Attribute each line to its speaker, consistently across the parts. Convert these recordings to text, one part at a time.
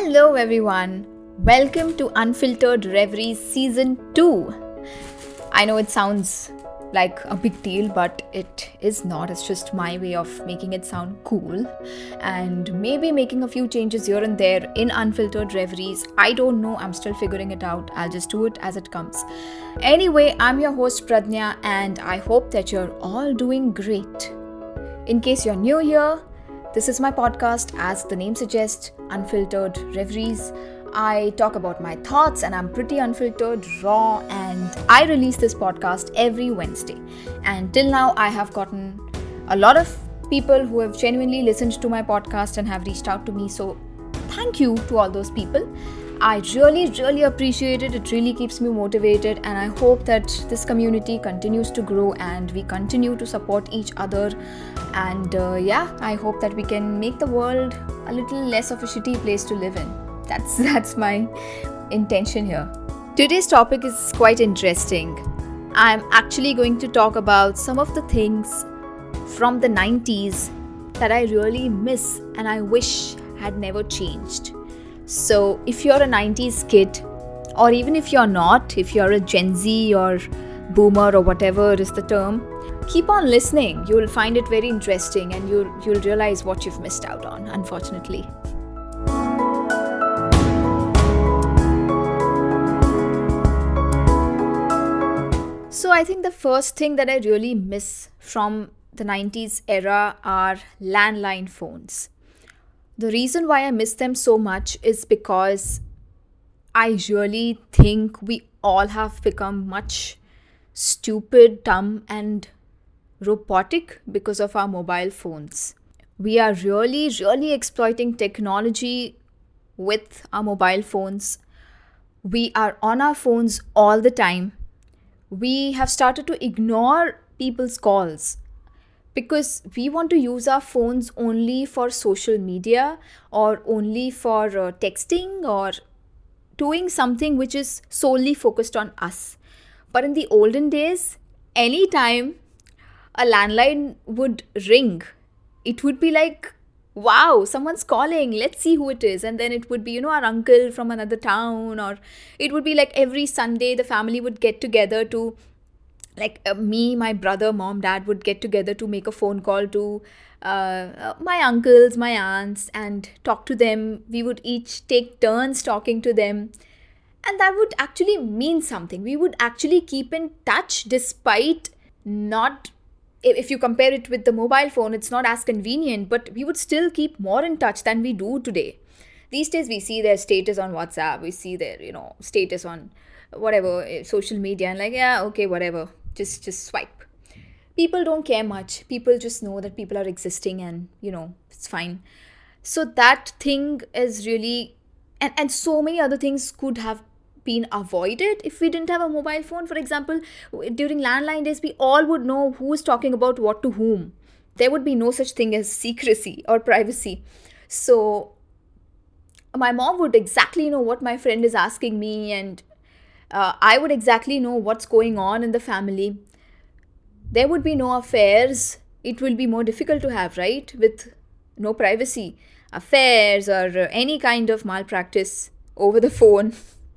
Speaker 1: Hello, everyone. Welcome to Unfiltered Reveries Season 2. I know it sounds like a big deal, but it is not. It's just my way of making it sound cool and maybe making a few changes here and there in Unfiltered Reveries. I don't know. I'm still figuring it out. I'll just do it as it comes. Anyway, I'm your host Pradnya, and I hope that you're all doing great. In case you're new here, this is my podcast, as the name suggests, Unfiltered Reveries. I talk about my thoughts and I'm pretty unfiltered, raw, and I release this podcast every Wednesday. And till now, I have gotten a lot of people who have genuinely listened to my podcast and have reached out to me. So, thank you to all those people. I really, really appreciate it. It really keeps me motivated, and I hope that this community continues to grow and we continue to support each other. And uh, yeah, I hope that we can make the world a little less of a shitty place to live in. That's that's my intention here. Today's topic is quite interesting. I'm actually going to talk about some of the things from the 90s that I really miss and I wish had never changed. So, if you're a 90s kid, or even if you're not, if you're a Gen Z or boomer or whatever is the term, keep on listening. You'll find it very interesting and you'll, you'll realize what you've missed out on, unfortunately. So, I think the first thing that I really miss from the 90s era are landline phones. The reason why I miss them so much is because I really think we all have become much stupid, dumb, and robotic because of our mobile phones. We are really, really exploiting technology with our mobile phones. We are on our phones all the time. We have started to ignore people's calls because we want to use our phones only for social media or only for uh, texting or doing something which is solely focused on us. But in the olden days, anytime a landline would ring, it would be like, wow, someone's calling, let's see who it is. And then it would be, you know, our uncle from another town, or it would be like every Sunday the family would get together to like uh, me my brother mom dad would get together to make a phone call to uh, uh, my uncles my aunts and talk to them. We would each take turns talking to them. And that would actually mean something. We would actually keep in touch despite not if you compare it with the mobile phone it's not as convenient but we would still keep more in touch than we do today. These days we see their status on whatsapp. We see their you know status on whatever eh, social media. And like yeah okay whatever just just swipe. People don't care much. People just know that people are existing and you know it's fine. So that thing is really and, and so many other things could have been avoided if we didn't have a mobile phone. For example during landline days we all would know who is talking about what to whom. There would be no such thing as secrecy or privacy. So my mom would exactly know what my friend is asking me and uh, I would exactly know what's going on in the family. There would be no affairs. It will be more difficult to have, right? With no privacy, affairs, or any kind of malpractice over the phone.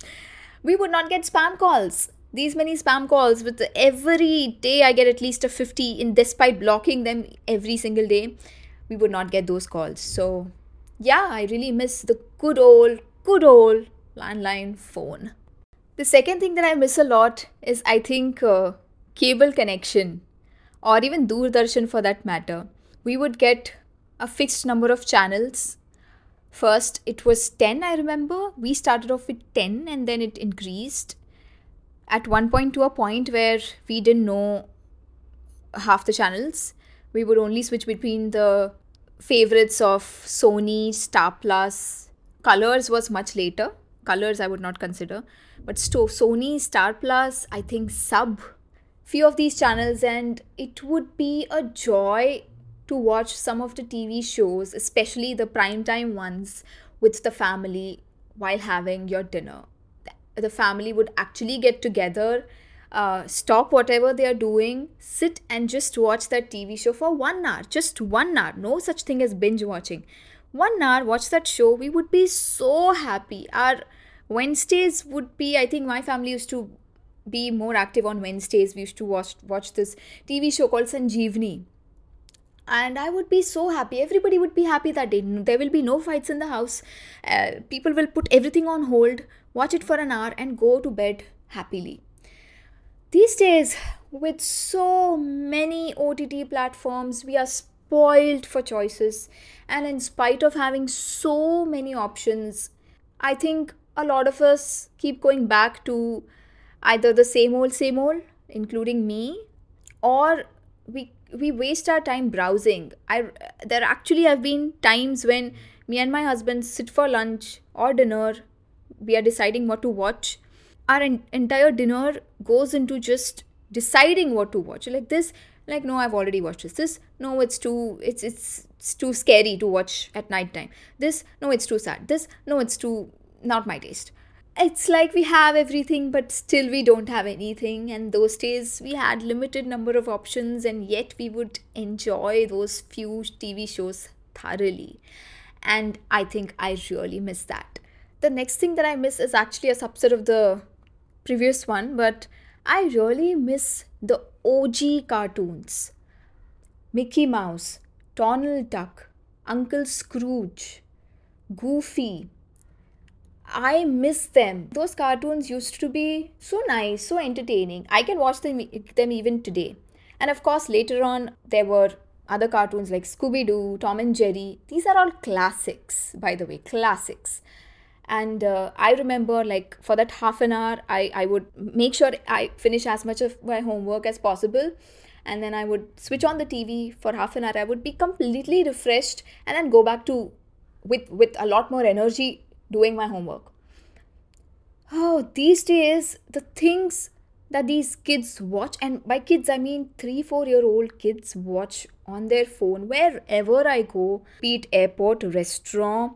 Speaker 1: we would not get spam calls. These many spam calls with every day I get at least a 50 in despite blocking them every single day. We would not get those calls. So yeah, I really miss the good old, good old landline phone. The second thing that I miss a lot is, I think, uh, cable connection or even Doordarshan for that matter. We would get a fixed number of channels. First, it was 10, I remember. We started off with 10 and then it increased at one point to a point where we didn't know half the channels. We would only switch between the favorites of Sony, Star Plus. Colors was much later. Colors I would not consider but so Sony, Star Plus, I think SAB, few of these channels, and it would be a joy to watch some of the TV shows, especially the primetime ones, with the family while having your dinner. The family would actually get together, uh, stop whatever they are doing, sit and just watch that TV show for one hour, just one hour. No such thing as binge watching. One hour, watch that show, we would be so happy. Our Wednesdays would be, I think my family used to be more active on Wednesdays. We used to watch watch this TV show called Sanjeevani. And I would be so happy. Everybody would be happy that day. There will be no fights in the house. Uh, people will put everything on hold, watch it for an hour, and go to bed happily. These days, with so many OTT platforms, we are spoiled for choices. And in spite of having so many options, I think a lot of us keep going back to either the same old, same old, including me, or we we waste our time browsing. I there actually have been times when me and my husband sit for lunch or dinner. We are deciding what to watch, our en- entire dinner goes into just deciding what to watch like this like no i've already watched this. This no it's too it's it's, it's too scary to watch at night time. This no it's too sad. This no it's too not my taste. It's like we have everything but still we don't have anything. And those days we had limited number of options and yet we would enjoy those few tv shows thoroughly. And i think i really miss that. The next thing that i miss is actually a subset of the previous one, but I really miss the OG cartoons Mickey Mouse, Donald Duck, Uncle Scrooge, Goofy. I miss them. Those cartoons used to be so nice, so entertaining. I can watch them, them even today. And of course, later on, there were other cartoons like Scooby Doo, Tom and Jerry. These are all classics, by the way, classics and uh, i remember like for that half an hour i i would make sure i finish as much of my homework as possible. And then i would switch on the tv for half an hour. I would be completely refreshed and then go back to with with a lot more energy doing my homework. Oh these days the things that these kids watch and by kids i mean 3 4 year old kids watch on their phone wherever i go be it airport restaurant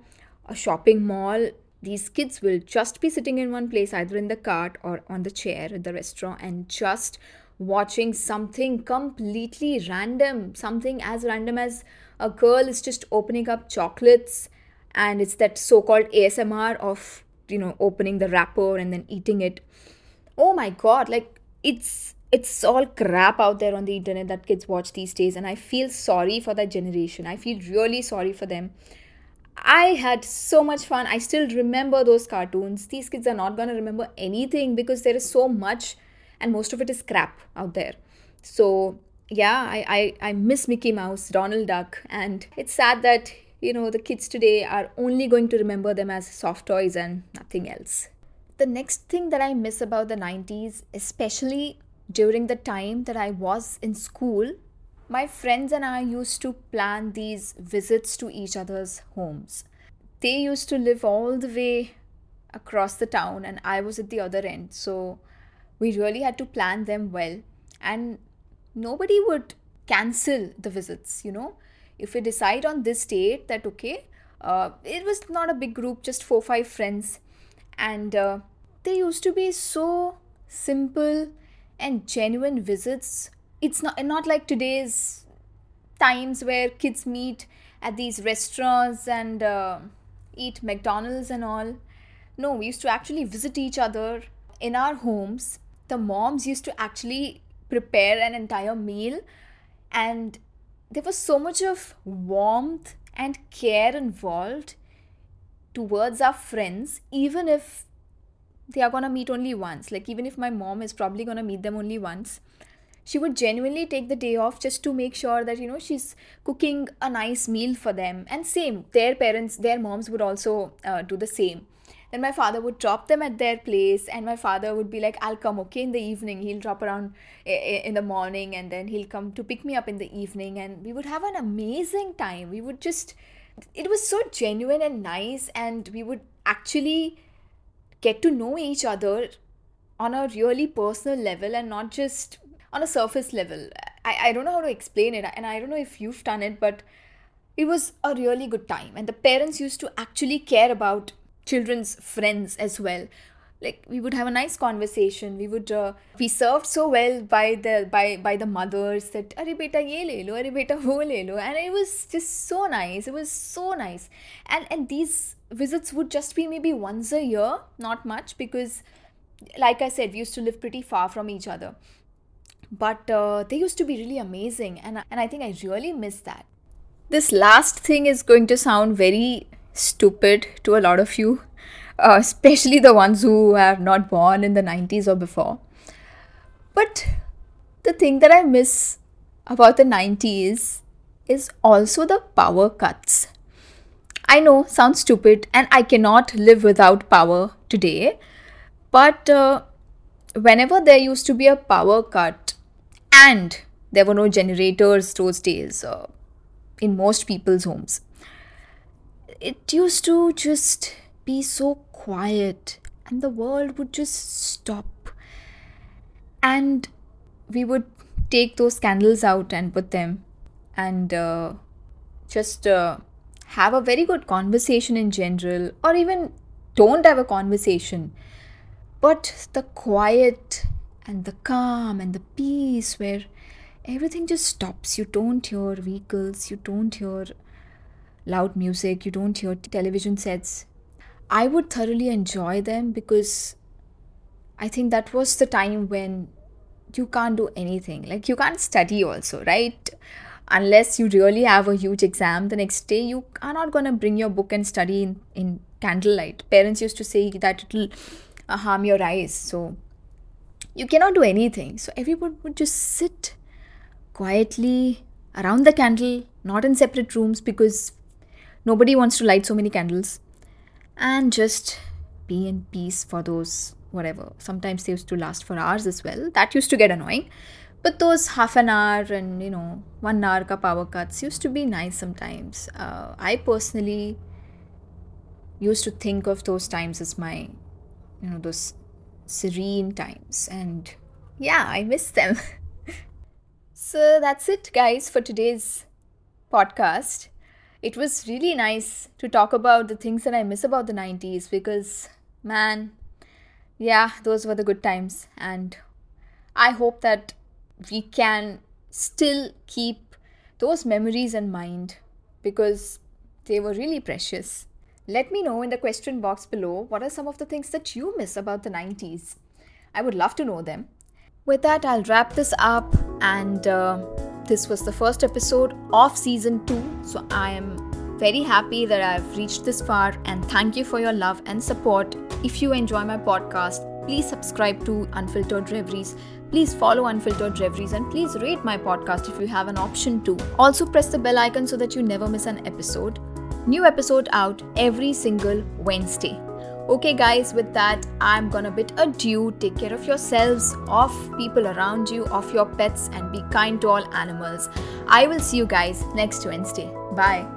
Speaker 1: a shopping mall these kids will just be sitting in one place, either in the cart or on the chair at the restaurant, and just watching something completely random, something as random as a girl is just opening up chocolates, and it's that so called ASMR of, you know, opening the wrapper and then eating it. Oh my god, like it's it's all crap out there on the internet that kids watch these days and i feel sorry for that generation i feel really sorry for them I had so much fun. I still remember those cartoons. These kids are not going to remember anything because there is so much and most of it is crap out there. So, yeah, I, I, I miss Mickey Mouse, Donald Duck, and it's sad that, you know, the kids today are only going to remember them as soft toys and nothing else. The next thing that I miss about the 90s, especially during the time that I was in school, my friends and I used to plan these visits to each other's homes. They used to live all the way across the town, and I was at the other end. So we really had to plan them well. And nobody would cancel the visits, you know. If we decide on this date that, okay, uh, it was not a big group, just four, five friends. And uh, they used to be so simple and genuine visits it's not not like today's times where kids meet at these restaurants and uh, eat McDonald's and all. No, we used to actually visit each other in our homes. The moms used to actually prepare an entire meal, and there was so much of warmth and care involved towards our friends, even if they are gonna meet only once. Like, even if my mom is probably gonna meet them only once, she would genuinely take the day off just to make sure that you know she's cooking a nice meal for them. And same their parents their moms would also uh, do the same. Then my father would drop them at their place and my father would be like i'll come okay in the evening. He'll drop around in the morning and then he'll come to pick me up in the evening and we would have an amazing time. We would just it was so genuine and nice and we would actually get to know each other on a really personal level and not just on a surface level. I, I don't know how to explain it, and I don't know if you've done it, but it was a really good time. And the parents used to actually care about children's friends as well. like we would have a nice conversation we would uh, be served so well by the by by the mothers that are beta ye le lo are beta wo le lo and it was just so nice it was so nice and and these visits would just be maybe once a year not much because like i said we used to live pretty far from each other but uh, they used to be really amazing and and i think i really miss that this last thing is going to sound very stupid to a lot of you uh, especially the ones who are not born in the 90s or before. But the thing that I miss about the 90s is also the power cuts. I know, sounds stupid, and I cannot live without power today. But uh, whenever there used to be a power cut, and there were no generators those days uh, in most people's homes, it used to just be so quiet and the world would just stop. And we would take those candles out and put them and uh, just uh, have a very good conversation in general, or even don't have a conversation. But the quiet and the calm and the peace where everything just stops. You don't hear vehicles, you don't hear loud music, you don't hear television sets, I would thoroughly enjoy them because I think that was the time when you can't do anything. Like you can't study also, right? Unless you really have a huge exam the next day, you are not gonna bring your book and study in, in candlelight. Parents used to say that it'll harm your eyes, so you cannot do anything. So everyone would just sit quietly around the candle, not in separate rooms because nobody wants to light so many candles and just be in peace for those whatever. Sometimes they used to last for hours as well. That used to get annoying. But those half an hour and you know one hour ka power cuts used to be nice sometimes. Uh, I personally used to think of those times as my you know those serene times and yeah i miss them so that's it guys for today's podcast it was really nice to talk about the things that I miss about the 90s because, man, yeah, those were the good times. And I hope that we can still keep those memories in mind because they were really precious. Let me know in the question box below what are some of the things that you miss about the 90s. I would love to know them. With that, I'll wrap this up and. Uh, this was the first episode of season 2, so I am very happy that I've reached this far and thank you for your love and support. If you enjoy my podcast, please subscribe to Unfiltered Reveries. Please follow Unfiltered Reveries and please rate my podcast if you have an option to. Also, press the bell icon so that you never miss an episode. New episode out every single Wednesday. Okay, guys, with that, I'm gonna bid adieu. Take care of yourselves, of people around you, of your pets, and be kind to all animals. I will see you guys next Wednesday. Bye.